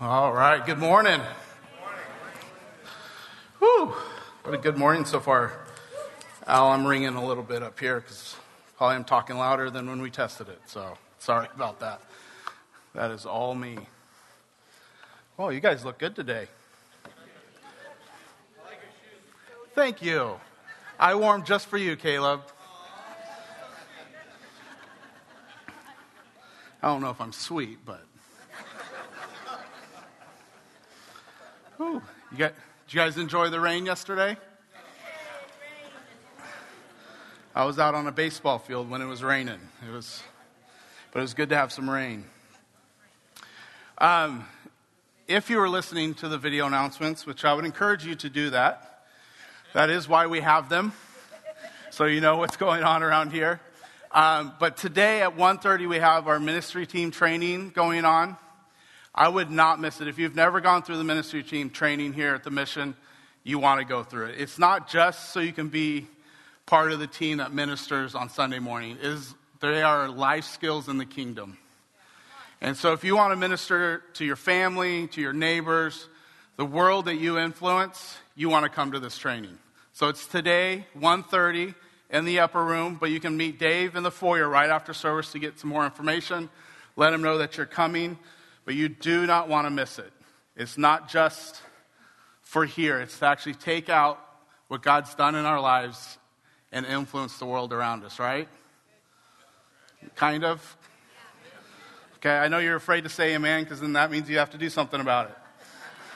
All right, good morning. Whew, what a good morning so far. Al, I'm ringing a little bit up here because probably I'm talking louder than when we tested it, so sorry about that. That is all me. Oh, you guys look good today. Thank you. I wore them just for you, Caleb. I don't know if I'm sweet, but. Whew. You got, did you guys enjoy the rain yesterday? I was out on a baseball field when it was raining. It was, but it was good to have some rain. Um, if you were listening to the video announcements, which I would encourage you to do that, that is why we have them, so you know what's going on around here. Um, but today at 1.30 we have our ministry team training going on. I would not miss it. If you've never gone through the ministry team training here at the mission, you want to go through it. It's not just so you can be part of the team that ministers on Sunday morning. Is, they are life skills in the kingdom. And so if you want to minister to your family, to your neighbors, the world that you influence, you want to come to this training. So it's today, 1.30 in the upper room, but you can meet Dave in the foyer right after service to get some more information. Let him know that you're coming, but you do not want to miss it. It's not just for here, it's to actually take out what God's done in our lives and influence the world around us, right? Kind of. Okay, I know you're afraid to say amen because then that means you have to do something about it.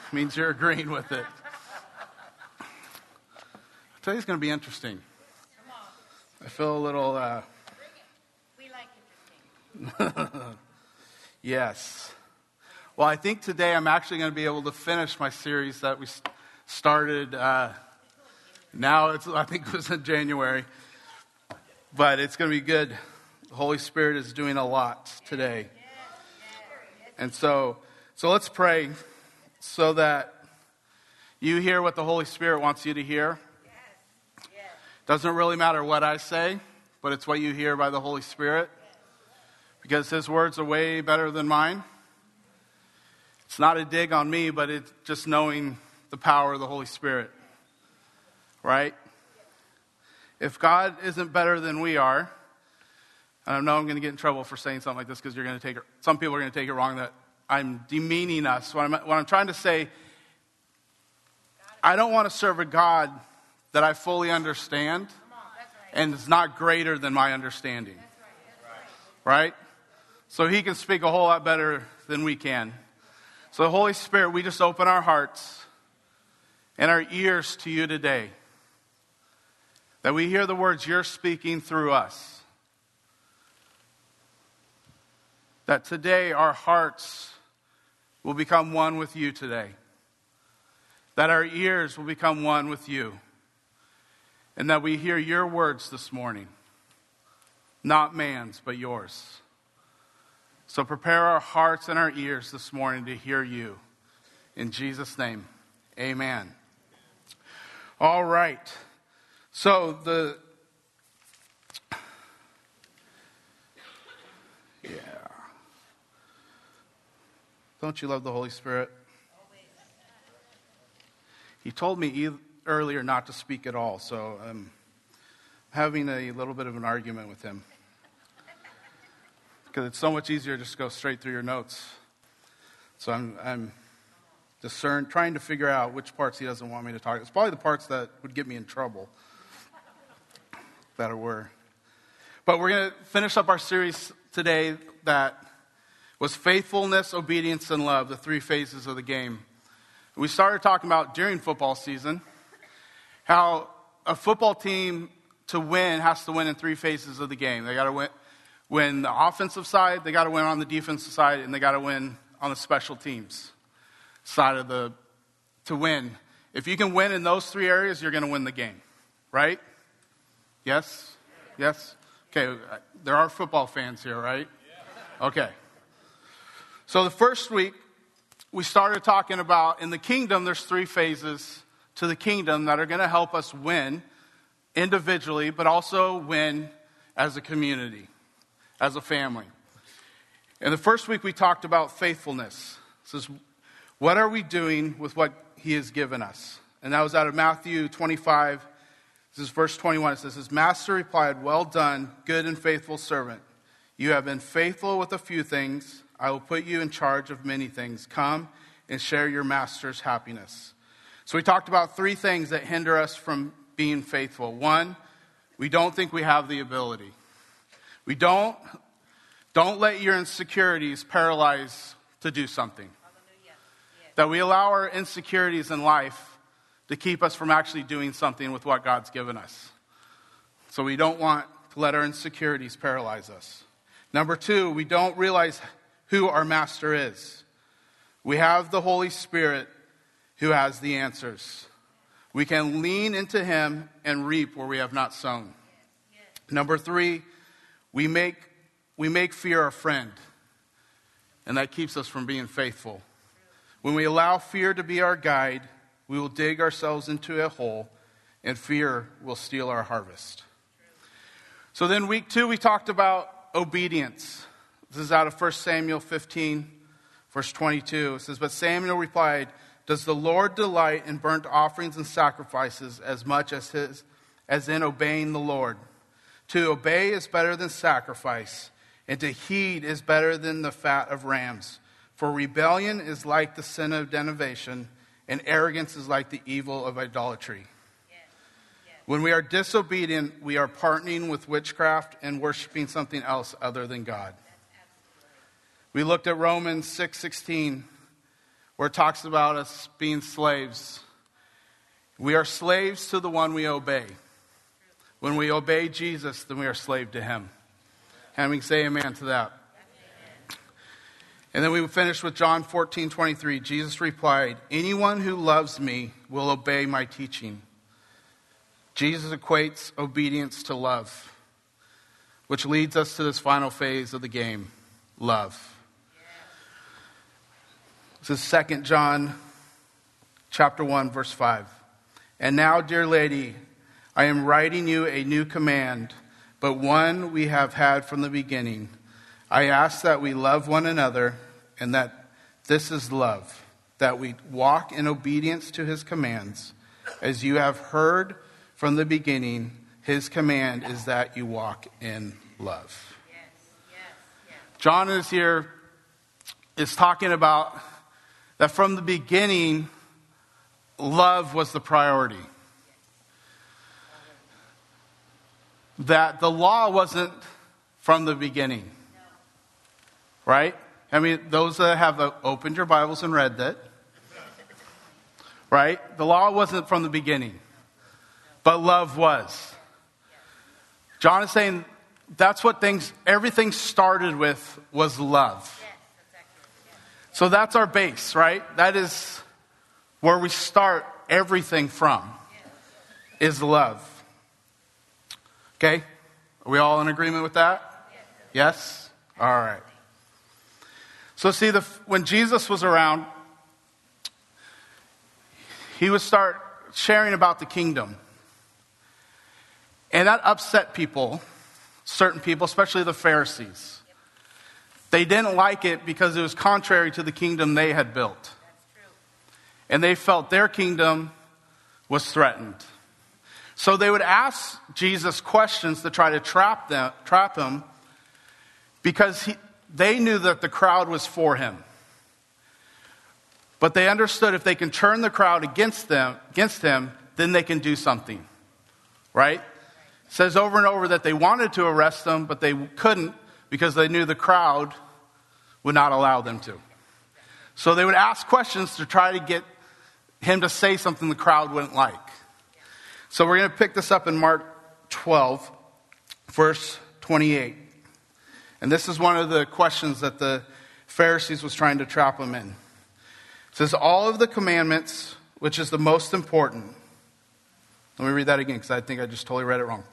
it means you're agreeing with it. Today's going to be interesting. I feel a little. Uh... We like interesting. yes. Well, I think today I'm actually going to be able to finish my series that we started. Uh, now it's I think it was in January, but it's going to be good. The Holy Spirit is doing a lot today, and so so let's pray so that you hear what the Holy Spirit wants you to hear. Doesn't really matter what I say, but it's what you hear by the Holy Spirit. Because His words are way better than mine. It's not a dig on me, but it's just knowing the power of the Holy Spirit. Right? If God isn't better than we are, and I know I'm going to get in trouble for saying something like this because you're going to take it, some people are going to take it wrong that I'm demeaning us. What I'm, what I'm trying to say, I don't want to serve a God that I fully understand and is not greater than my understanding. Right? So he can speak a whole lot better than we can. So, Holy Spirit, we just open our hearts and our ears to you today. That we hear the words you're speaking through us. That today our hearts will become one with you today. That our ears will become one with you and that we hear your words this morning, not man's, but yours. So prepare our hearts and our ears this morning to hear you. In Jesus' name, amen. All right. So the. Yeah. Don't you love the Holy Spirit? He told me earlier not to speak at all, so I'm having a little bit of an argument with him. Because it's so much easier just to go straight through your notes. So I'm, I'm discern, trying to figure out which parts he doesn't want me to talk. It's probably the parts that would get me in trouble. That were. But we're going to finish up our series today that was faithfulness, obedience, and love, the three phases of the game. We started talking about during football season how a football team to win has to win in three phases of the game. They got to win, the offensive side, they got to win on the defensive side, and they got to win on the special teams side of the to win. If you can win in those three areas, you're going to win the game, right? Yes? Yes? Okay, uh, there are football fans here, right? Okay. So the first week, we started talking about in the kingdom, there's three phases to the kingdom that are going to help us win individually, but also win as a community, as a family. In the first week, we talked about faithfulness. This is What are we doing with what he has given us? And that was out of Matthew 25. This is verse 21. It says, His master replied, Well done, good and faithful servant. You have been faithful with a few things. I will put you in charge of many things. Come and share your master's happiness. So we talked about three things that hinder us from being faithful. One, we don't think we have the ability. We don't don't let your insecurities paralyze to do something. That we allow our insecurities in life to keep us from actually doing something with what God's given us. So we don't want to let our insecurities paralyze us. Number two, we don't realize who our master is. We have the Holy Spirit who has the answers. We can lean into him and reap where we have not sown. Number three, we make, we make fear our friend, and that keeps us from being faithful. When we allow fear to be our guide, we will dig ourselves into a hole, and fear will steal our harvest. So then, week two, we talked about obedience. This is out of 1 Samuel 15, verse 22. It says, But Samuel replied, does the Lord delight in burnt offerings and sacrifices as much as, his, as in obeying the Lord? To obey is better than sacrifice, and to heed is better than the fat of rams. For rebellion is like the sin of divination, and arrogance is like the evil of idolatry. When we are disobedient, we are partnering with witchcraft and worshiping something else other than God. We looked at Romans 6:16 where it talks about us being slaves. We are slaves to the one we obey. When we obey Jesus, then we are slave to him. And we can say amen to that. And then we finish with John 14, 23. Jesus replied, Anyone who loves me will obey my teaching. Jesus equates obedience to love, which leads us to this final phase of the game love. This is 2 John chapter 1 verse 5. And now, dear lady, I am writing you a new command, but one we have had from the beginning. I ask that we love one another and that this is love, that we walk in obedience to his commands. As you have heard from the beginning, his command is that you walk in love. Yes, yes, yes. John is here is talking about that from the beginning, love was the priority. That the law wasn't from the beginning. Right? I mean, those that have opened your Bibles and read that, right? The law wasn't from the beginning, but love was. John is saying that's what things, everything started with was love. So that's our base, right? That is where we start everything from, is love. Okay? Are we all in agreement with that? Yes? All right. So, see, the, when Jesus was around, he would start sharing about the kingdom. And that upset people, certain people, especially the Pharisees. They didn't like it because it was contrary to the kingdom they had built. And they felt their kingdom was threatened. So they would ask Jesus questions to try to trap, them, trap him because he, they knew that the crowd was for him. But they understood if they can turn the crowd against them, against him, then they can do something. Right? It says over and over that they wanted to arrest them, but they couldn't because they knew the crowd would not allow them to. So they would ask questions to try to get him to say something the crowd wouldn't like. So we're going to pick this up in Mark 12, verse 28. And this is one of the questions that the Pharisees was trying to trap him in. It says, All of the commandments, which is the most important. Let me read that again because I think I just totally read it wrong.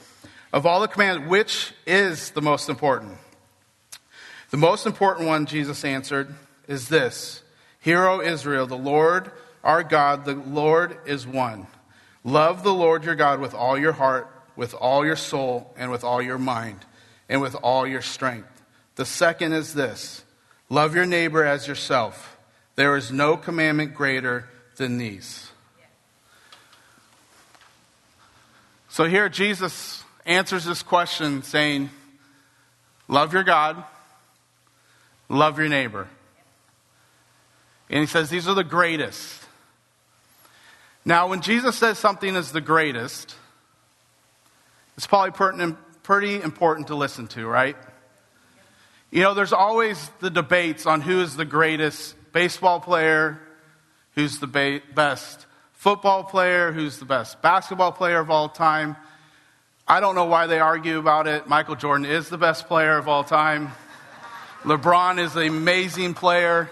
Of all the commandments, which is the most important? The most important one, Jesus answered, is this Hear, O Israel, the Lord our God, the Lord is one. Love the Lord your God with all your heart, with all your soul, and with all your mind, and with all your strength. The second is this love your neighbor as yourself. There is no commandment greater than these. So here Jesus answers this question saying, Love your God, love your neighbor. And he says, These are the greatest. Now, when Jesus says something is the greatest, it's probably pretty important to listen to, right? You know, there's always the debates on who is the greatest baseball player, who's the ba- best football player, who's the best basketball player of all time. I don't know why they argue about it. Michael Jordan is the best player of all time. LeBron is an amazing player.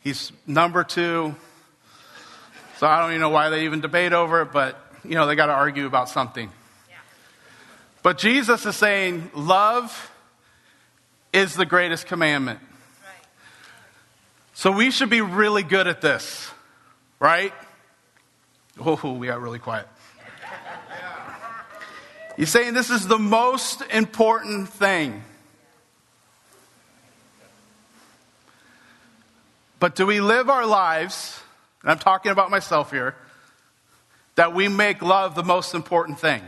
He's number two. So I don't even know why they even debate over it, but you know, they got to argue about something. Yeah. But Jesus is saying, love is the greatest commandment. Right. So we should be really good at this, right? Oh, we got really quiet. He's saying this is the most important thing. But do we live our lives, and I'm talking about myself here, that we make love the most important thing?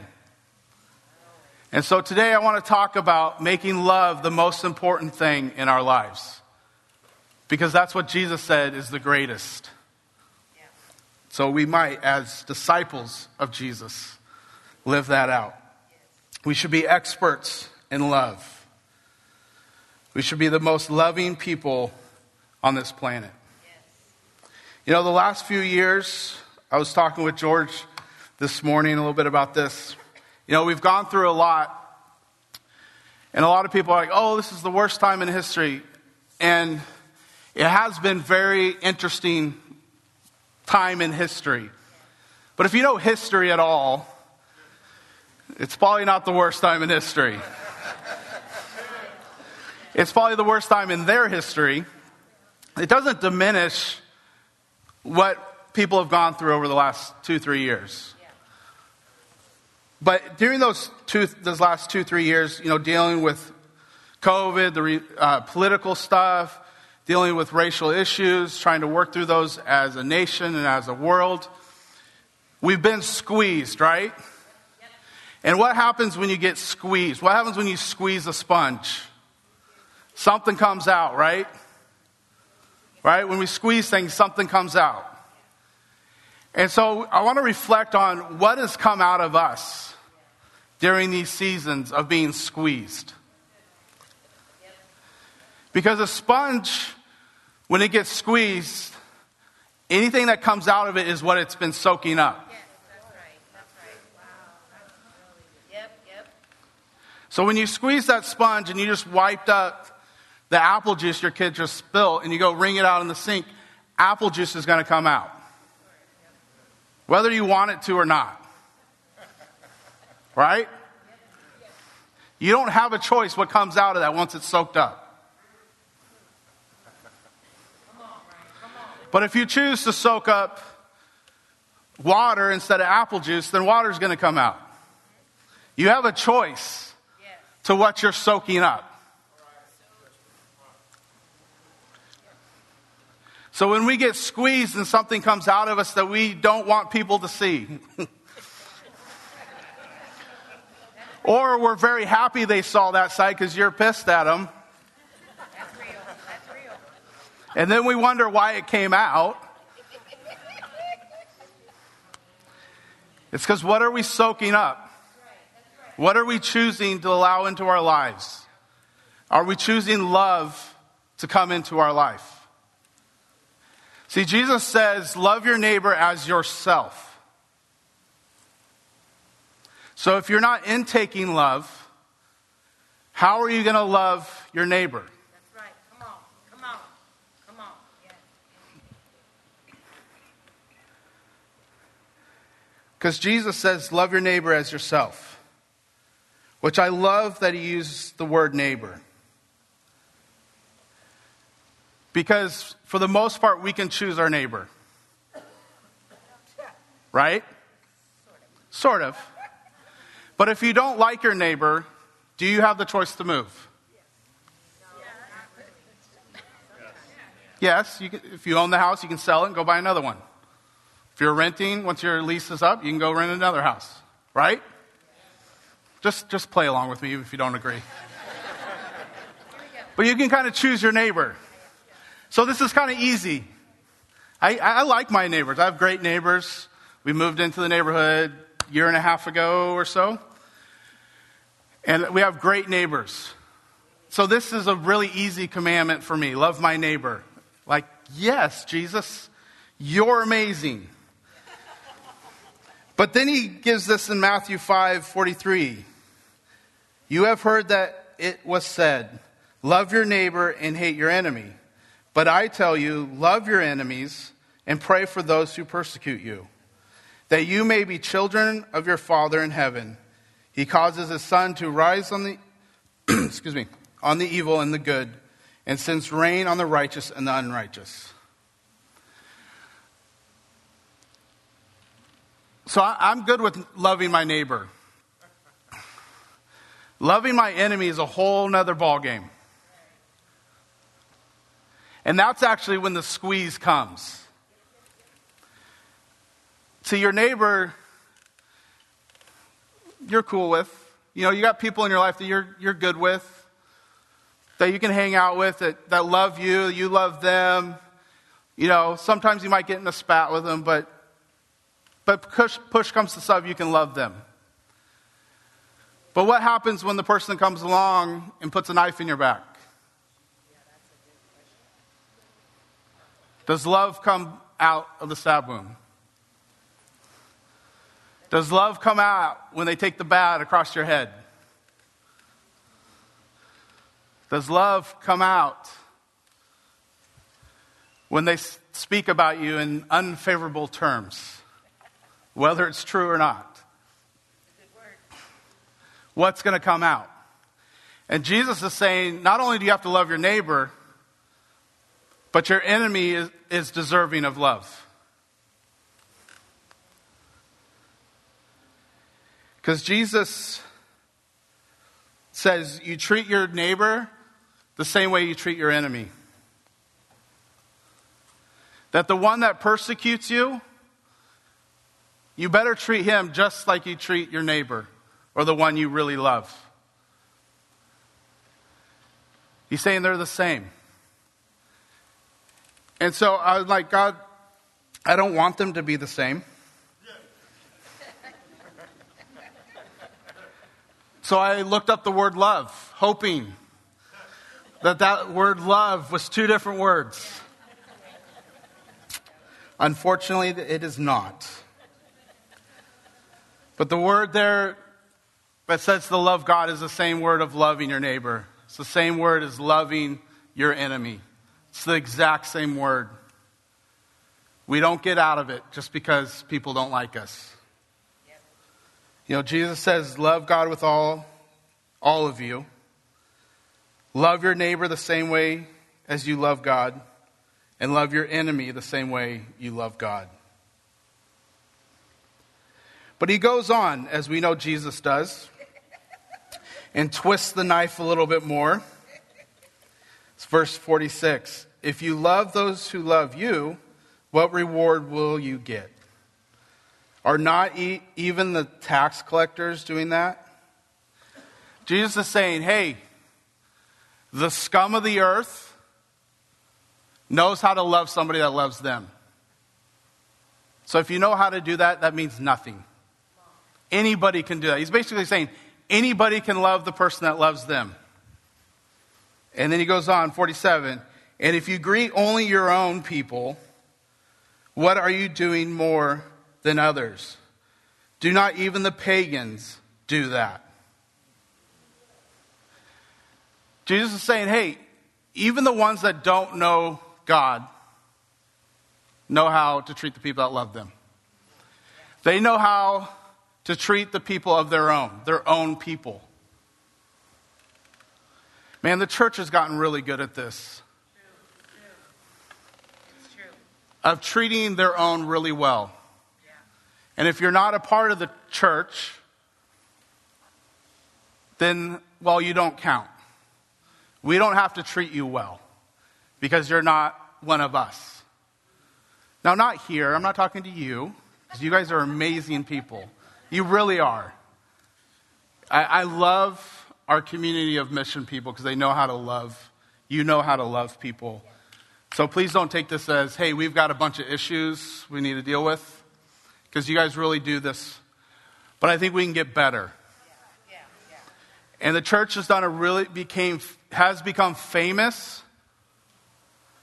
And so today I want to talk about making love the most important thing in our lives. Because that's what Jesus said is the greatest. So we might, as disciples of Jesus, live that out. We should be experts in love. We should be the most loving people on this planet. You know, the last few years, I was talking with George this morning a little bit about this. You know, we've gone through a lot, and a lot of people are like, oh, this is the worst time in history. And it has been very interesting time in history. But if you know history at all, it's probably not the worst time in history. It's probably the worst time in their history. It doesn't diminish what people have gone through over the last two, three years. But during those two, those last two, three years, you know, dealing with COVID, the uh, political stuff, dealing with racial issues, trying to work through those as a nation and as a world, we've been squeezed, right? And what happens when you get squeezed? What happens when you squeeze a sponge? Something comes out, right? Right? When we squeeze things, something comes out. And so I want to reflect on what has come out of us during these seasons of being squeezed. Because a sponge, when it gets squeezed, anything that comes out of it is what it's been soaking up. So when you squeeze that sponge and you just wiped up the apple juice your kid just spilled and you go wring it out in the sink, apple juice is going to come out. Whether you want it to or not. Right? You don't have a choice what comes out of that once it's soaked up. But if you choose to soak up water instead of apple juice, then water is going to come out. You have a choice to what you're soaking up. So when we get squeezed and something comes out of us that we don't want people to see, or we're very happy they saw that side because you're pissed at them. And then we wonder why it came out. It's because what are we soaking up? What are we choosing to allow into our lives? Are we choosing love to come into our life? See, Jesus says, love your neighbor as yourself. So if you're not intaking love, how are you going to love your neighbor? That's right. Come on. Come on. Come on. Because Jesus says, love your neighbor as yourself which I love that he uses the word neighbor. Because for the most part, we can choose our neighbor. Right? Sort of. But if you don't like your neighbor, do you have the choice to move? yes, you can, if you own the house, you can sell it and go buy another one. If you're renting, once your lease is up, you can go rent another house, right? Just, just play along with me if you don't agree. but you can kind of choose your neighbor. So this is kind of easy. I, I like my neighbors. I have great neighbors. We moved into the neighborhood a year and a half ago or so. And we have great neighbors. So this is a really easy commandment for me. Love my neighbor. Like, yes, Jesus, you're amazing. But then he gives this in Matthew 5 43. You have heard that it was said, Love your neighbor and hate your enemy. But I tell you, love your enemies and pray for those who persecute you, that you may be children of your Father in heaven. He causes his sun to rise on the excuse me, on the evil and the good, and sends rain on the righteous and the unrighteous. So I, am good with loving my neighbor. Loving my enemy is a whole nother ballgame. And that's actually when the squeeze comes. To your neighbor, you're cool with. You know, you got people in your life that you're, you're good with, that you can hang out with, that, that love you, you love them. You know, sometimes you might get in a spat with them, but, but push, push comes to shove, you can love them. But what happens when the person comes along and puts a knife in your back? Does love come out of the stab wound? Does love come out when they take the bat across your head? Does love come out when they speak about you in unfavorable terms, whether it's true or not? What's going to come out? And Jesus is saying, not only do you have to love your neighbor, but your enemy is, is deserving of love. Because Jesus says you treat your neighbor the same way you treat your enemy. That the one that persecutes you, you better treat him just like you treat your neighbor or the one you really love. He's saying they're the same. And so I was like, God, I don't want them to be the same. So I looked up the word love, hoping that that word love was two different words. Unfortunately, it is not. But the word there that says to love God is the same word of loving your neighbor. It's the same word as loving your enemy. It's the exact same word. We don't get out of it just because people don't like us. You know, Jesus says, Love God with all, all of you. Love your neighbor the same way as you love God. And love your enemy the same way you love God. But he goes on, as we know Jesus does, and twists the knife a little bit more. It's verse 46. If you love those who love you, what reward will you get? Are not e- even the tax collectors doing that? Jesus is saying, hey, the scum of the earth knows how to love somebody that loves them. So if you know how to do that, that means nothing. Anybody can do that. He's basically saying anybody can love the person that loves them. And then he goes on, 47. And if you greet only your own people, what are you doing more than others? Do not even the pagans do that? Jesus is saying, hey, even the ones that don't know God know how to treat the people that love them. They know how to treat the people of their own, their own people. Man, the church has gotten really good at this. Of treating their own really well. And if you're not a part of the church, then, well, you don't count. We don't have to treat you well because you're not one of us. Now, not here, I'm not talking to you, because you guys are amazing people. You really are. I, I love our community of mission people because they know how to love. You know how to love people. So please don't take this as, hey, we've got a bunch of issues we need to deal with, because you guys really do this. But I think we can get better. And the church has done a really became has become famous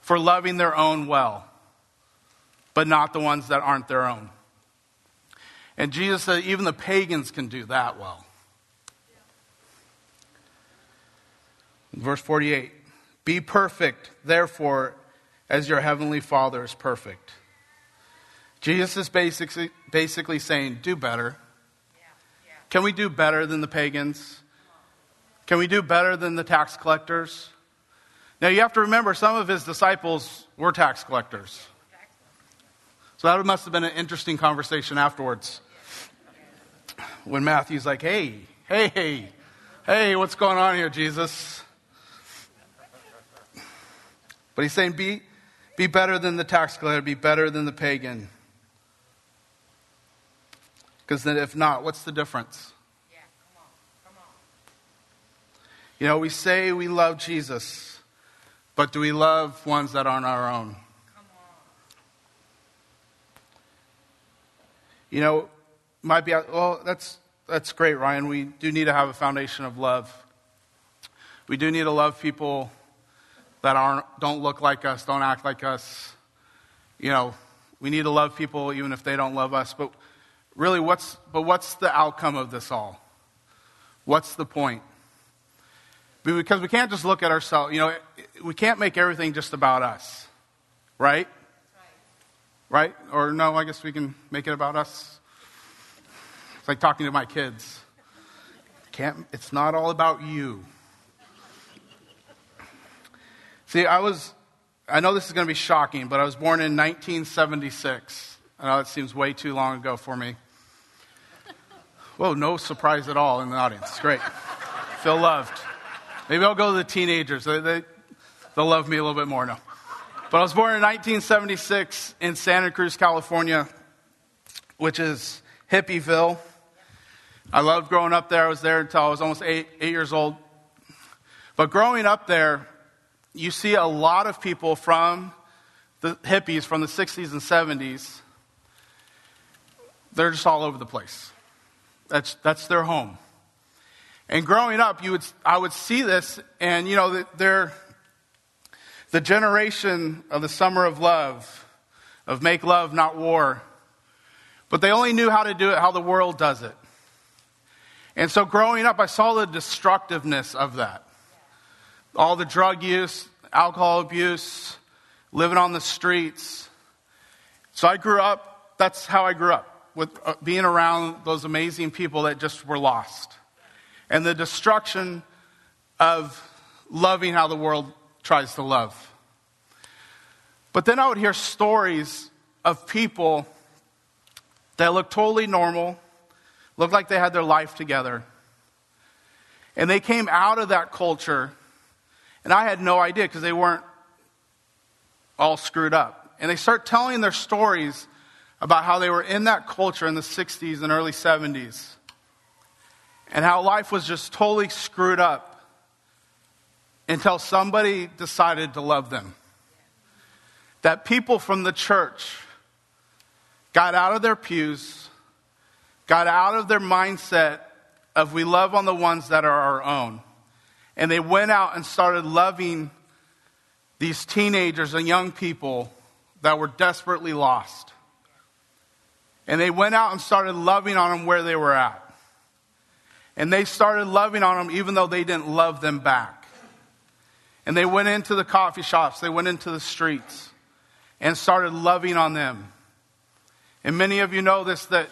for loving their own well, but not the ones that aren't their own. And Jesus said even the pagans can do that well. Verse 48 Be perfect, therefore, as your heavenly Father is perfect. Jesus is basically, basically saying, Do better. Can we do better than the pagans? Can we do better than the tax collectors? Now, you have to remember, some of his disciples were tax collectors. So that must have been an interesting conversation afterwards. When Matthew's like, hey, hey, hey, hey, what's going on here, Jesus? But he's saying, be, be better than the tax collector, be better than the pagan. Because then, if not, what's the difference? You know, we say we love Jesus, but do we love ones that aren't our own? You know, might be, well, that's, that's great, Ryan. We do need to have a foundation of love. We do need to love people that aren't, don't look like us, don't act like us. You know, we need to love people even if they don't love us. But really, what's, but what's the outcome of this all? What's the point? Because we can't just look at ourselves, you know, we can't make everything just about us, right? Right? Or no, I guess we can make it about us. It's like talking to my kids. Can't, it's not all about you. See, I was, I know this is going to be shocking, but I was born in 1976. I know it seems way too long ago for me. Whoa, no surprise at all in the audience. Great. Feel loved. Maybe I'll go to the teenagers. They, they, they'll love me a little bit more now. But I was born in 1976 in Santa Cruz, California, which is Hippieville. I loved growing up there. I was there until I was almost eight, eight years old. But growing up there, you see a lot of people from the hippies from the 60s and 70s. They're just all over the place. That's, that's their home. And growing up, you would, I would see this, and you know, they're the generation of the summer of love, of make love, not war. But they only knew how to do it how the world does it. And so growing up, I saw the destructiveness of that. All the drug use, alcohol abuse, living on the streets. So I grew up, that's how I grew up, with uh, being around those amazing people that just were lost and the destruction of loving how the world tries to love. But then I would hear stories of people that looked totally normal, looked like they had their life together. And they came out of that culture, and I had no idea because they weren't all screwed up. And they start telling their stories about how they were in that culture in the 60s and early 70s and how life was just totally screwed up until somebody decided to love them. That people from the church got out of their pews, got out of their mindset of we love on the ones that are our own. And they went out and started loving these teenagers and young people that were desperately lost. And they went out and started loving on them where they were at. And they started loving on them even though they didn't love them back. And they went into the coffee shops, they went into the streets and started loving on them. And many of you know this that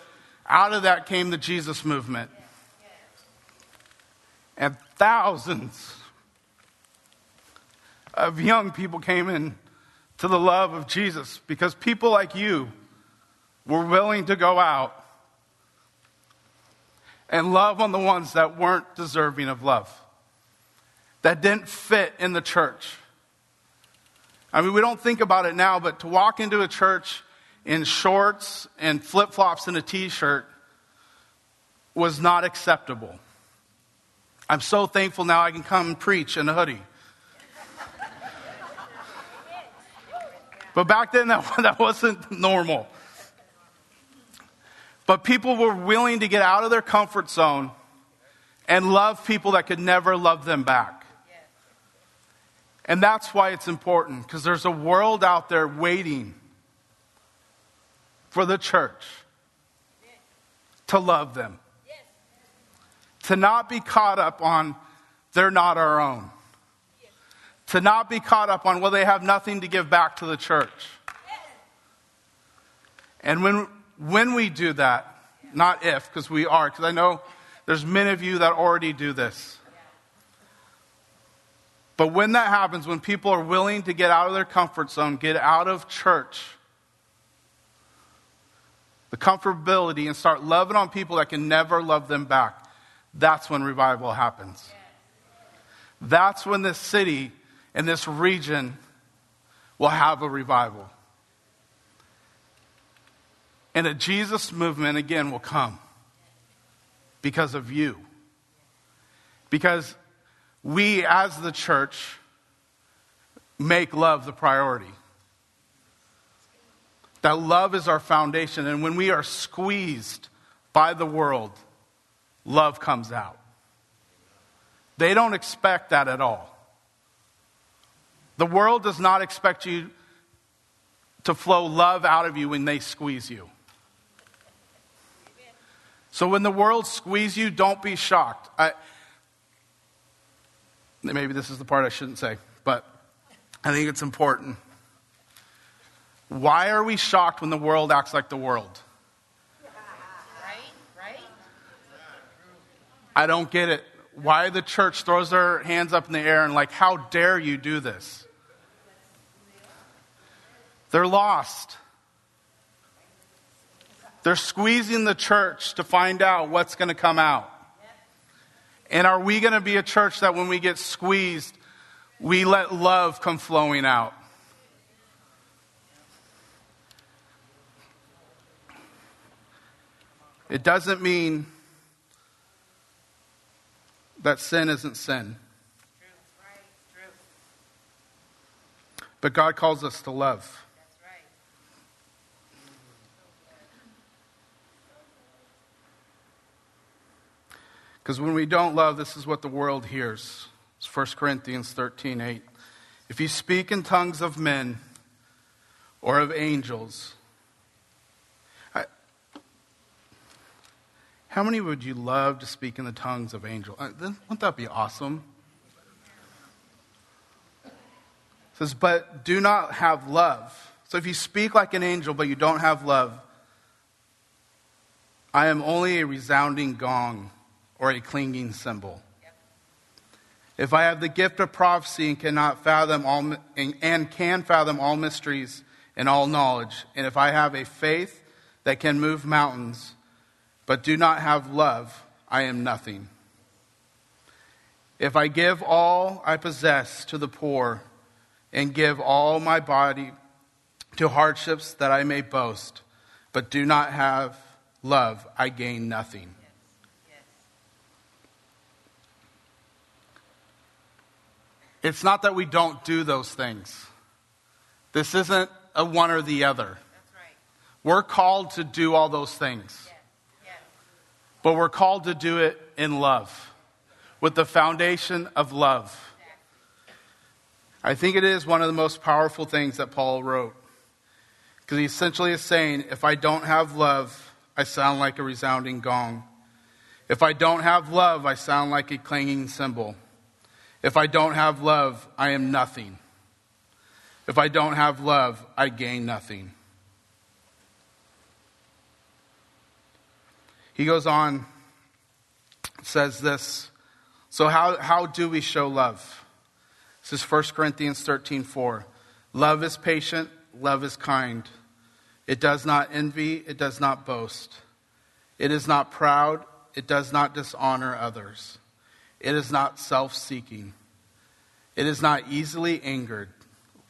out of that came the Jesus movement. And thousands of young people came in to the love of Jesus because people like you were willing to go out and love on the ones that weren't deserving of love, that didn't fit in the church, I mean, we don't think about it now, but to walk into a church in shorts and flip flops and a t shirt was not acceptable. I'm so thankful now I can come and preach in a hoodie. But back then, that, that wasn't normal. But people were willing to get out of their comfort zone and love people that could never love them back. And that's why it's important, because there's a world out there waiting for the church to love them, to not be caught up on they're not our own to not be caught up on, well, they have nothing to give back to the church. And when, when we do that, not if, because we are, because I know there's many of you that already do this. But when that happens, when people are willing to get out of their comfort zone, get out of church, the comfortability, and start loving on people that can never love them back, that's when revival happens. That's when this city and this region will have a revival. And a Jesus movement again will come because of you. Because we, as the church, make love the priority. That love is our foundation. And when we are squeezed by the world, love comes out. They don't expect that at all. The world does not expect you to flow love out of you when they squeeze you. So when the world squeeze you, don't be shocked. I, maybe this is the part I shouldn't say, but I think it's important. Why are we shocked when the world acts like the world? Right? Right? I don't get it. Why the church throws their hands up in the air and like, how dare you do this? They're lost. They're squeezing the church to find out what's going to come out. And are we going to be a church that when we get squeezed, we let love come flowing out? It doesn't mean that sin isn't sin. But God calls us to love. Because when we don't love, this is what the world hears. It's 1 Corinthians 13 8. If you speak in tongues of men or of angels, how many would you love to speak in the tongues of angels? Uh, wouldn't that be awesome? It says, but do not have love. So if you speak like an angel, but you don't have love, I am only a resounding gong or a clinging cymbal. If I have the gift of prophecy and cannot fathom all and can fathom all mysteries and all knowledge, and if I have a faith that can move mountains, but do not have love, I am nothing. If I give all I possess to the poor and give all my body to hardships that I may boast, but do not have love, I gain nothing. It's not that we don't do those things. This isn't a one or the other. Right. We're called to do all those things. But we're called to do it in love, with the foundation of love. I think it is one of the most powerful things that Paul wrote. Because he essentially is saying, if I don't have love, I sound like a resounding gong. If I don't have love, I sound like a clanging cymbal. If I don't have love, I am nothing. If I don't have love, I gain nothing. He goes on, says this. So, how, how do we show love? This is 1 Corinthians 13 4. Love is patient, love is kind. It does not envy, it does not boast. It is not proud, it does not dishonor others. It is not self seeking. It is not easily angered,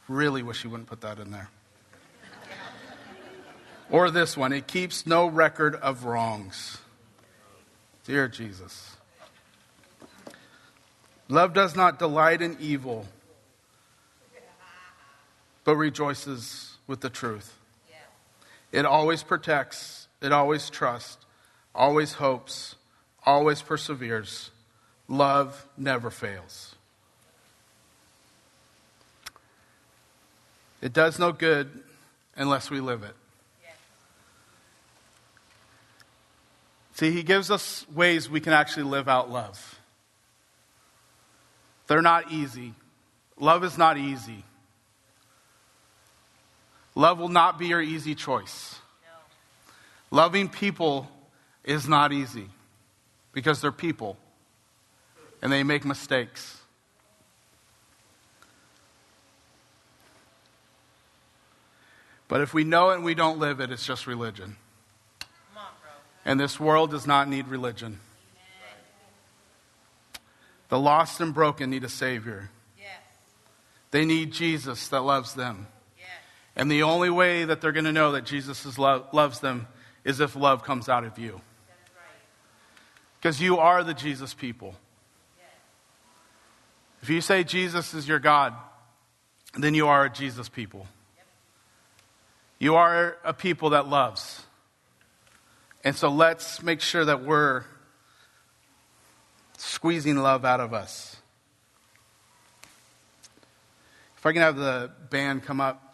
Really wish he wouldn't put that in there. Or this one it keeps no record of wrongs. Dear Jesus. Love does not delight in evil, but rejoices with the truth. It always protects, it always trusts, always hopes, always perseveres. Love never fails. It does no good unless we live it. See, he gives us ways we can actually live out love. They're not easy. Love is not easy. Love will not be your easy choice. No. Loving people is not easy because they're people and they make mistakes. But if we know it and we don't live it, it's just religion. And this world does not need religion. The lost and broken need a Savior. They need Jesus that loves them. And the only way that they're going to know that Jesus lo- loves them is if love comes out of you. Because you are the Jesus people. If you say Jesus is your God, then you are a Jesus people. You are a people that loves. And so let's make sure that we're squeezing love out of us. If I can have the band come up.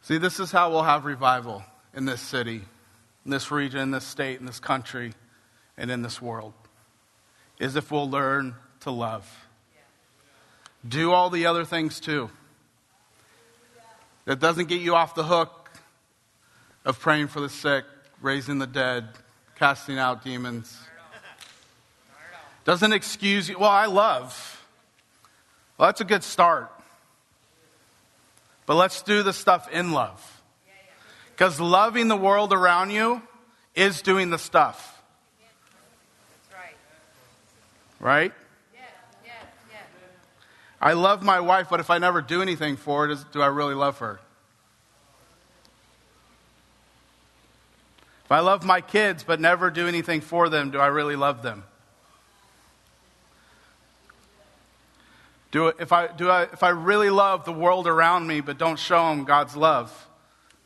See, this is how we'll have revival in this city, in this region, in this state, in this country, and in this world. Is if we'll learn to love. Do all the other things too that doesn't get you off the hook of praying for the sick, raising the dead, casting out demons. Doesn't excuse you. Well, I love. Well, that's a good start. But let's do the stuff in love. Because loving the world around you is doing the stuff. Right? I love my wife, but if I never do anything for her, do I really love her? If I love my kids but never do anything for them, do I really love them? Do, if, I, do I, if I really love the world around me but don't show them God's love,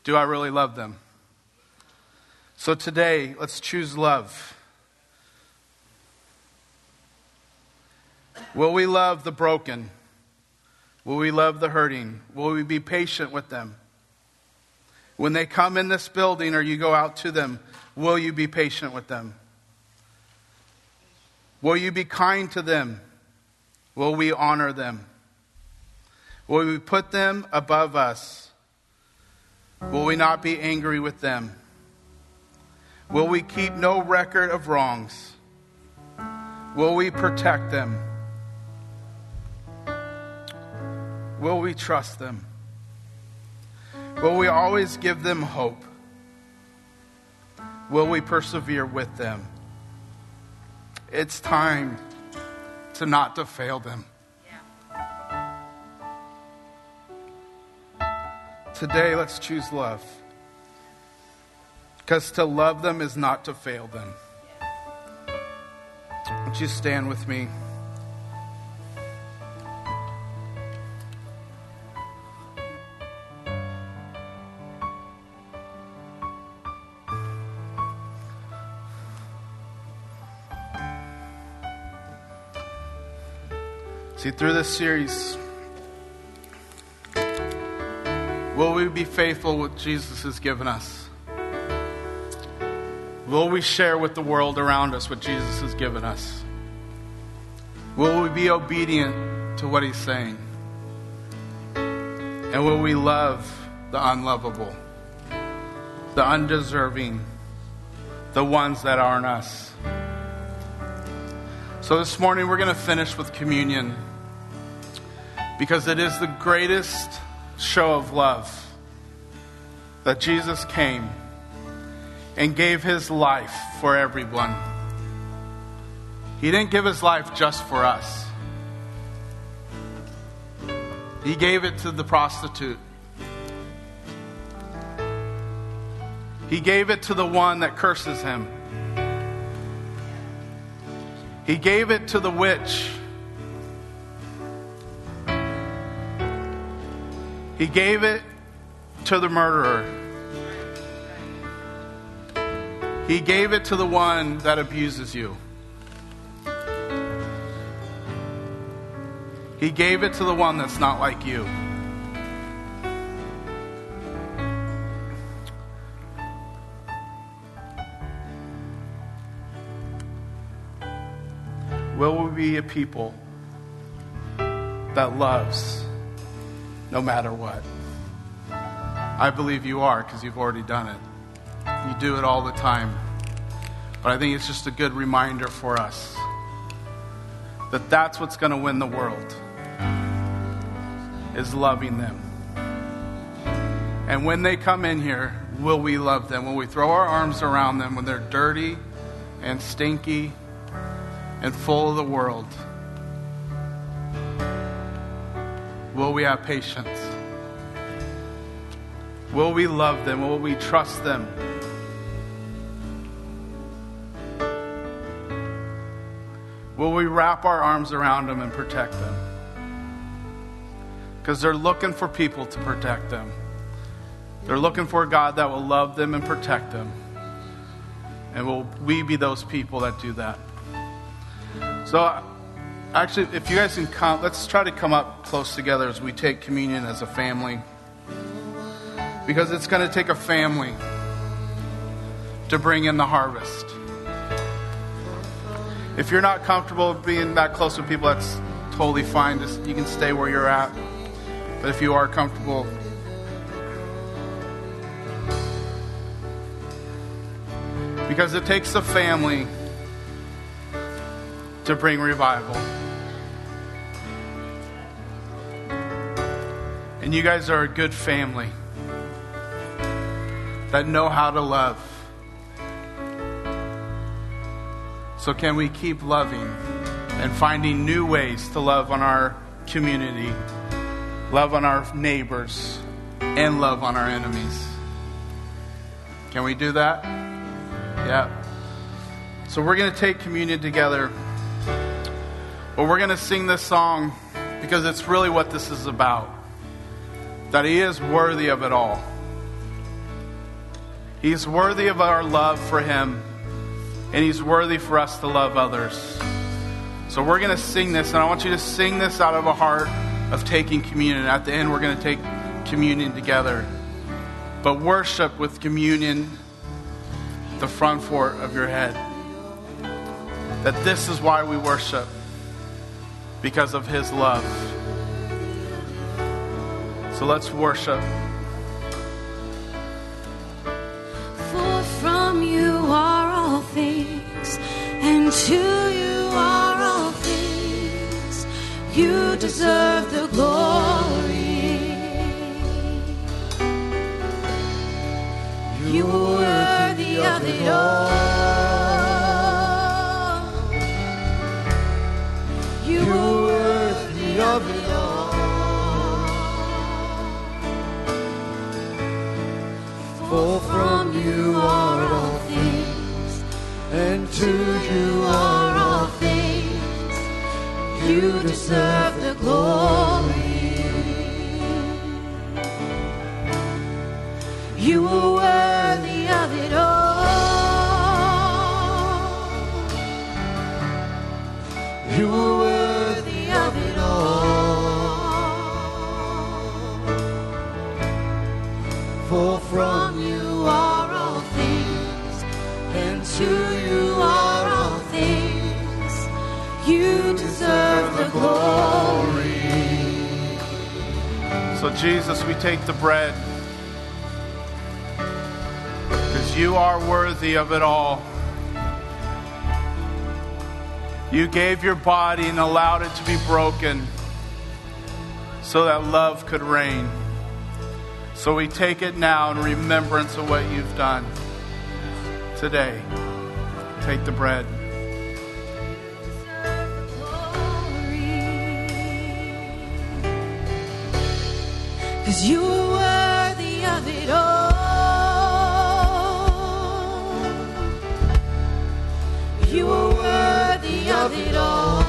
do I really love them? So today, let's choose love. Will we love the broken? Will we love the hurting? Will we be patient with them? When they come in this building or you go out to them, will you be patient with them? Will you be kind to them? Will we honor them? Will we put them above us? Will we not be angry with them? Will we keep no record of wrongs? Will we protect them? Will we trust them? Will we always give them hope? Will we persevere with them? It's time to not to fail them. Today, let's choose love. Because to love them is not to fail them. Would you stand with me? See, through this series, will we be faithful with Jesus has given us? Will we share with the world around us what Jesus has given us? Will we be obedient to what he's saying? And will we love the unlovable, the undeserving, the ones that aren't us? So this morning we're going to finish with communion because it is the greatest show of love that Jesus came. and gave his life for everyone. He didn't give his life just for us, he gave it to the prostitute. He gave it to the one that curses him. He gave it to the witch. He gave it to the murderer. He gave it to the one that abuses you. He gave it to the one that's not like you. Will we be a people that loves no matter what? I believe you are because you've already done it. You do it all the time. But I think it's just a good reminder for us that that's what's going to win the world is loving them. And when they come in here, will we love them? Will we throw our arms around them when they're dirty and stinky and full of the world? Will we have patience? Will we love them? Will we trust them? Will we wrap our arms around them and protect them? Because they're looking for people to protect them. They're looking for a God that will love them and protect them. And will we be those people that do that? So, actually, if you guys can come, let's try to come up close together as we take communion as a family. Because it's going to take a family to bring in the harvest. If you're not comfortable being that close with people, that's totally fine. Just, you can stay where you're at. But if you are comfortable, because it takes a family to bring revival. And you guys are a good family that know how to love. So, can we keep loving and finding new ways to love on our community, love on our neighbors, and love on our enemies? Can we do that? Yeah. So, we're going to take communion together. But we're going to sing this song because it's really what this is about. That He is worthy of it all. He's worthy of our love for Him, and He's worthy for us to love others. So we're going to sing this, and I want you to sing this out of a heart of taking communion. At the end, we're going to take communion together. But worship with communion the front fort of your head. That this is why we worship because of his love. So let's worship. For from you are all things, and to you are all things. You deserve the glory. Worthy of it all. You gave your body and allowed it to be broken so that love could reign. So we take it now in remembrance of what you've done. today. Take the bread. Cause you You are worthy of it all.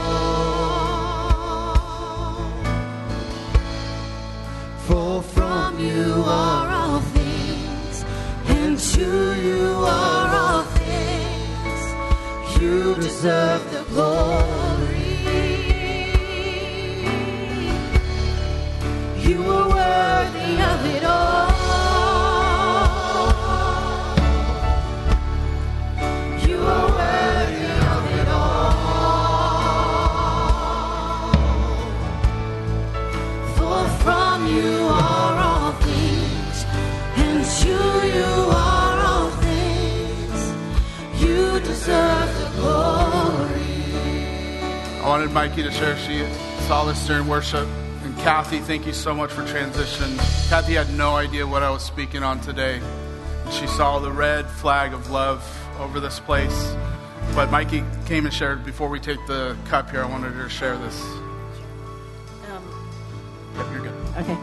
I wanted Mikey to share. She saw this during worship. And Kathy, thank you so much for transition. Kathy had no idea what I was speaking on today. She saw the red flag of love over this place. But Mikey came and shared before we take the cup here. I wanted her to share this. Um, Yep, you're good. Okay.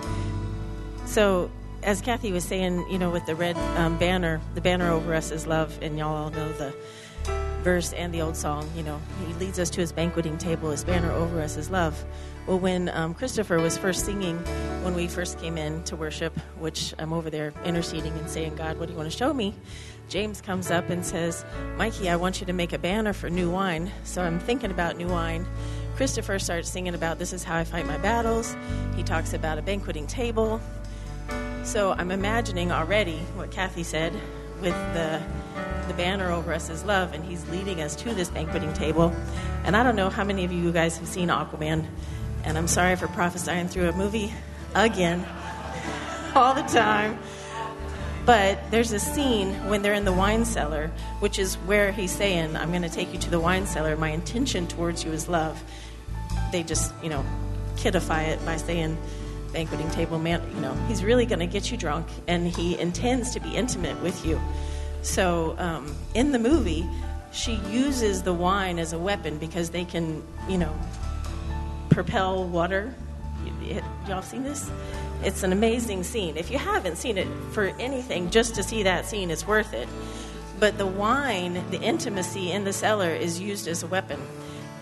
So, as Kathy was saying, you know, with the red um, banner, the banner over us is love, and y'all all know the verse and the old song. You know, he leads us to his banqueting table. His banner over us is love. Well, when um, Christopher was first singing, when we first came in to worship, which I'm over there interceding and saying, God, what do you want to show me? James comes up and says, Mikey, I want you to make a banner for new wine. So I'm thinking about new wine. Christopher starts singing about this is how I fight my battles. He talks about a banqueting table. So I'm imagining already what Kathy said with the the banner over us is love, and he's leading us to this banqueting table. And I don't know how many of you guys have seen Aquaman, and I'm sorry for prophesying through a movie again, all the time. But there's a scene when they're in the wine cellar, which is where he's saying, I'm going to take you to the wine cellar. My intention towards you is love. They just, you know, kidify it by saying, banqueting table man, you know, he's really going to get you drunk and he intends to be intimate with you. So um, in the movie, she uses the wine as a weapon because they can, you know, propel water. Y'all seen this? It's an amazing scene. If you haven't seen it for anything, just to see that scene is worth it. But the wine, the intimacy in the cellar is used as a weapon.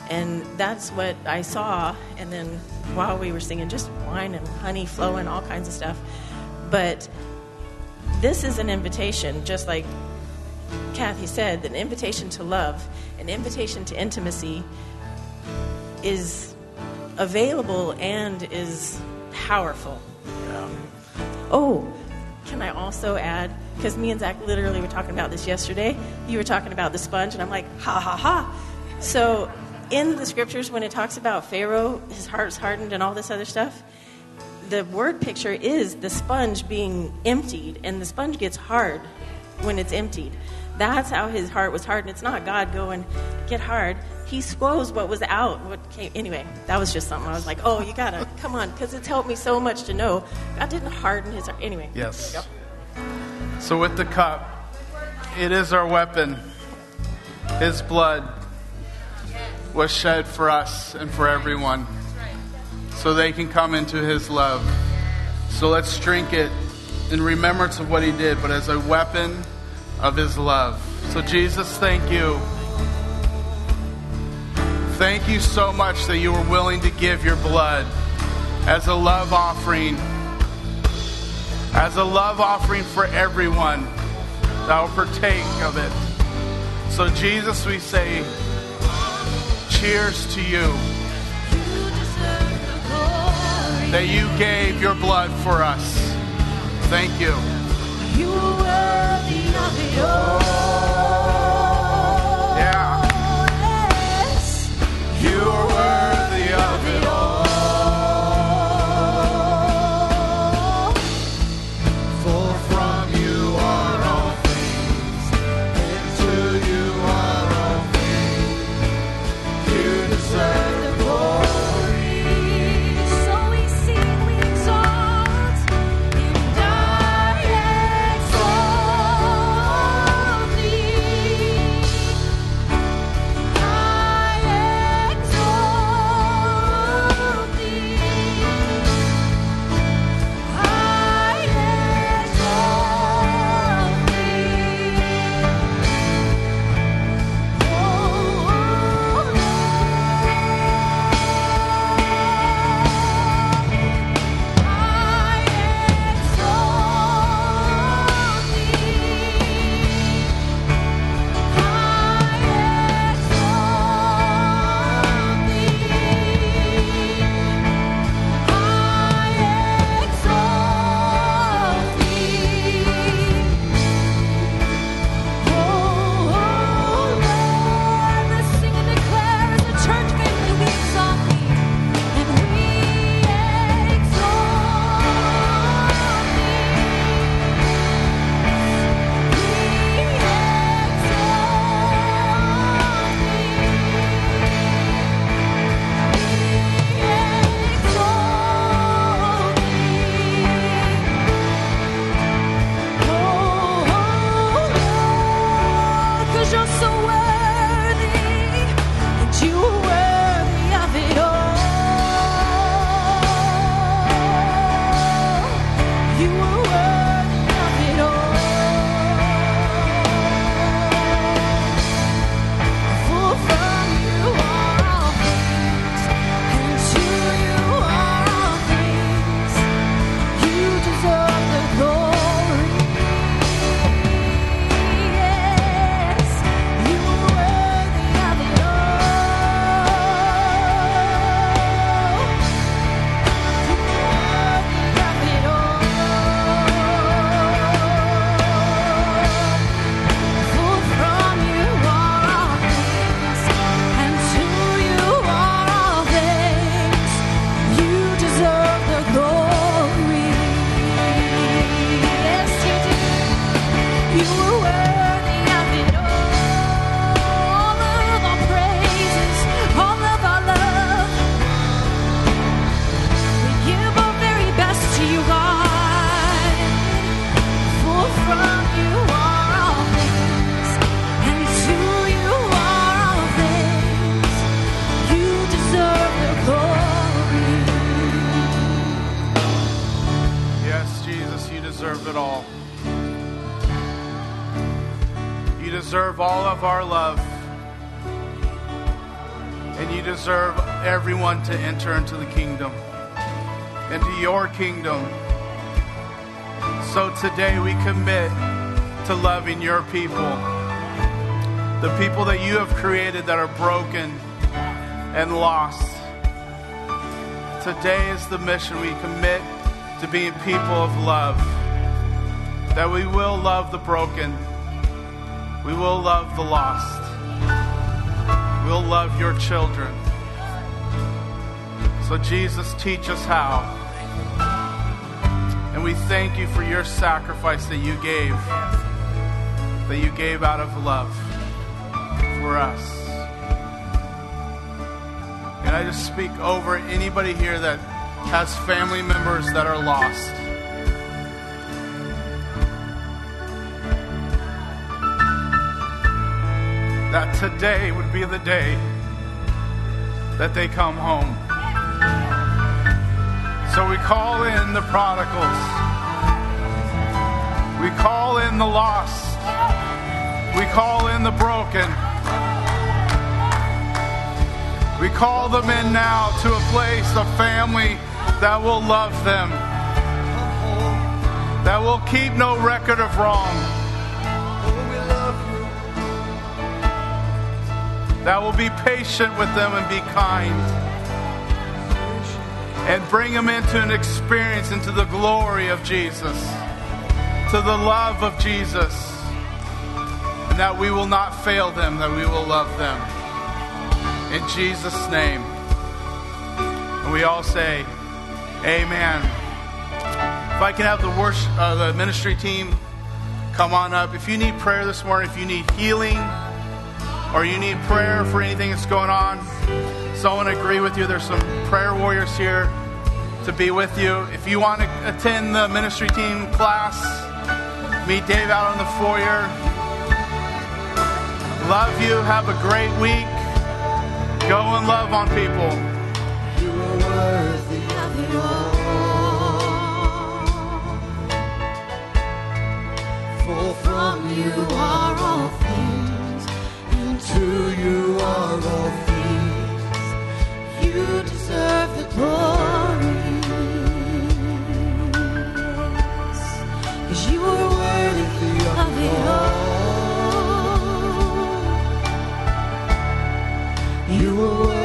And that's what I saw. And then while we were singing, just wine and honey flowing, all kinds of stuff. But this is an invitation, just like Kathy said, that an invitation to love, an invitation to intimacy is available and is powerful. Oh, can I also add? Because me and Zach literally were talking about this yesterday. You were talking about the sponge, and I'm like, ha ha ha. So, in the scriptures, when it talks about Pharaoh, his heart's hardened, and all this other stuff, the word picture is the sponge being emptied, and the sponge gets hard when it's emptied. That's how his heart was hardened. It's not God going, get hard. He squoze what was out. What came. Anyway, that was just something I was like, oh, you gotta, come on, because it's helped me so much to know God didn't harden his heart. Anyway. Yes. So with the cup, it is our weapon. His blood was shed for us and for everyone so they can come into his love. So let's drink it in remembrance of what he did, but as a weapon of his love. So, Jesus, thank you. Thank you so much that you were willing to give your blood as a love offering, as a love offering for everyone that will partake of it. So, Jesus, we say, cheers to you that you gave your blood for us. Thank you. You of it all. To loving your people, the people that you have created that are broken and lost. Today is the mission. We commit to being people of love, that we will love the broken, we will love the lost, we'll love your children. So, Jesus, teach us how. And we thank you for your sacrifice that you gave, that you gave out of love for us. And I just speak over anybody here that has family members that are lost. That today would be the day that they come home. So we call in the prodigals. We call in the lost. We call in the broken. We call them in now to a place, a family that will love them, that will keep no record of wrong, that will be patient with them and be kind, and bring them into an experience, into the glory of Jesus, to the love of Jesus, and that we will not fail them, that we will love them. In Jesus' name. And we all say, Amen. If I can have the worship, uh, the ministry team come on up. If you need prayer this morning, if you need healing, or you need prayer for anything that's going on, someone agree with you. There's some prayer warriors here to be with you. If you want to attend the ministry team class, meet Dave out on the foyer. Love you. Have a great week. Go and love on people. You are worthy of it all. For from you are all things, and to you are all things. You deserve the glory. Cause you are worthy of it all. you away.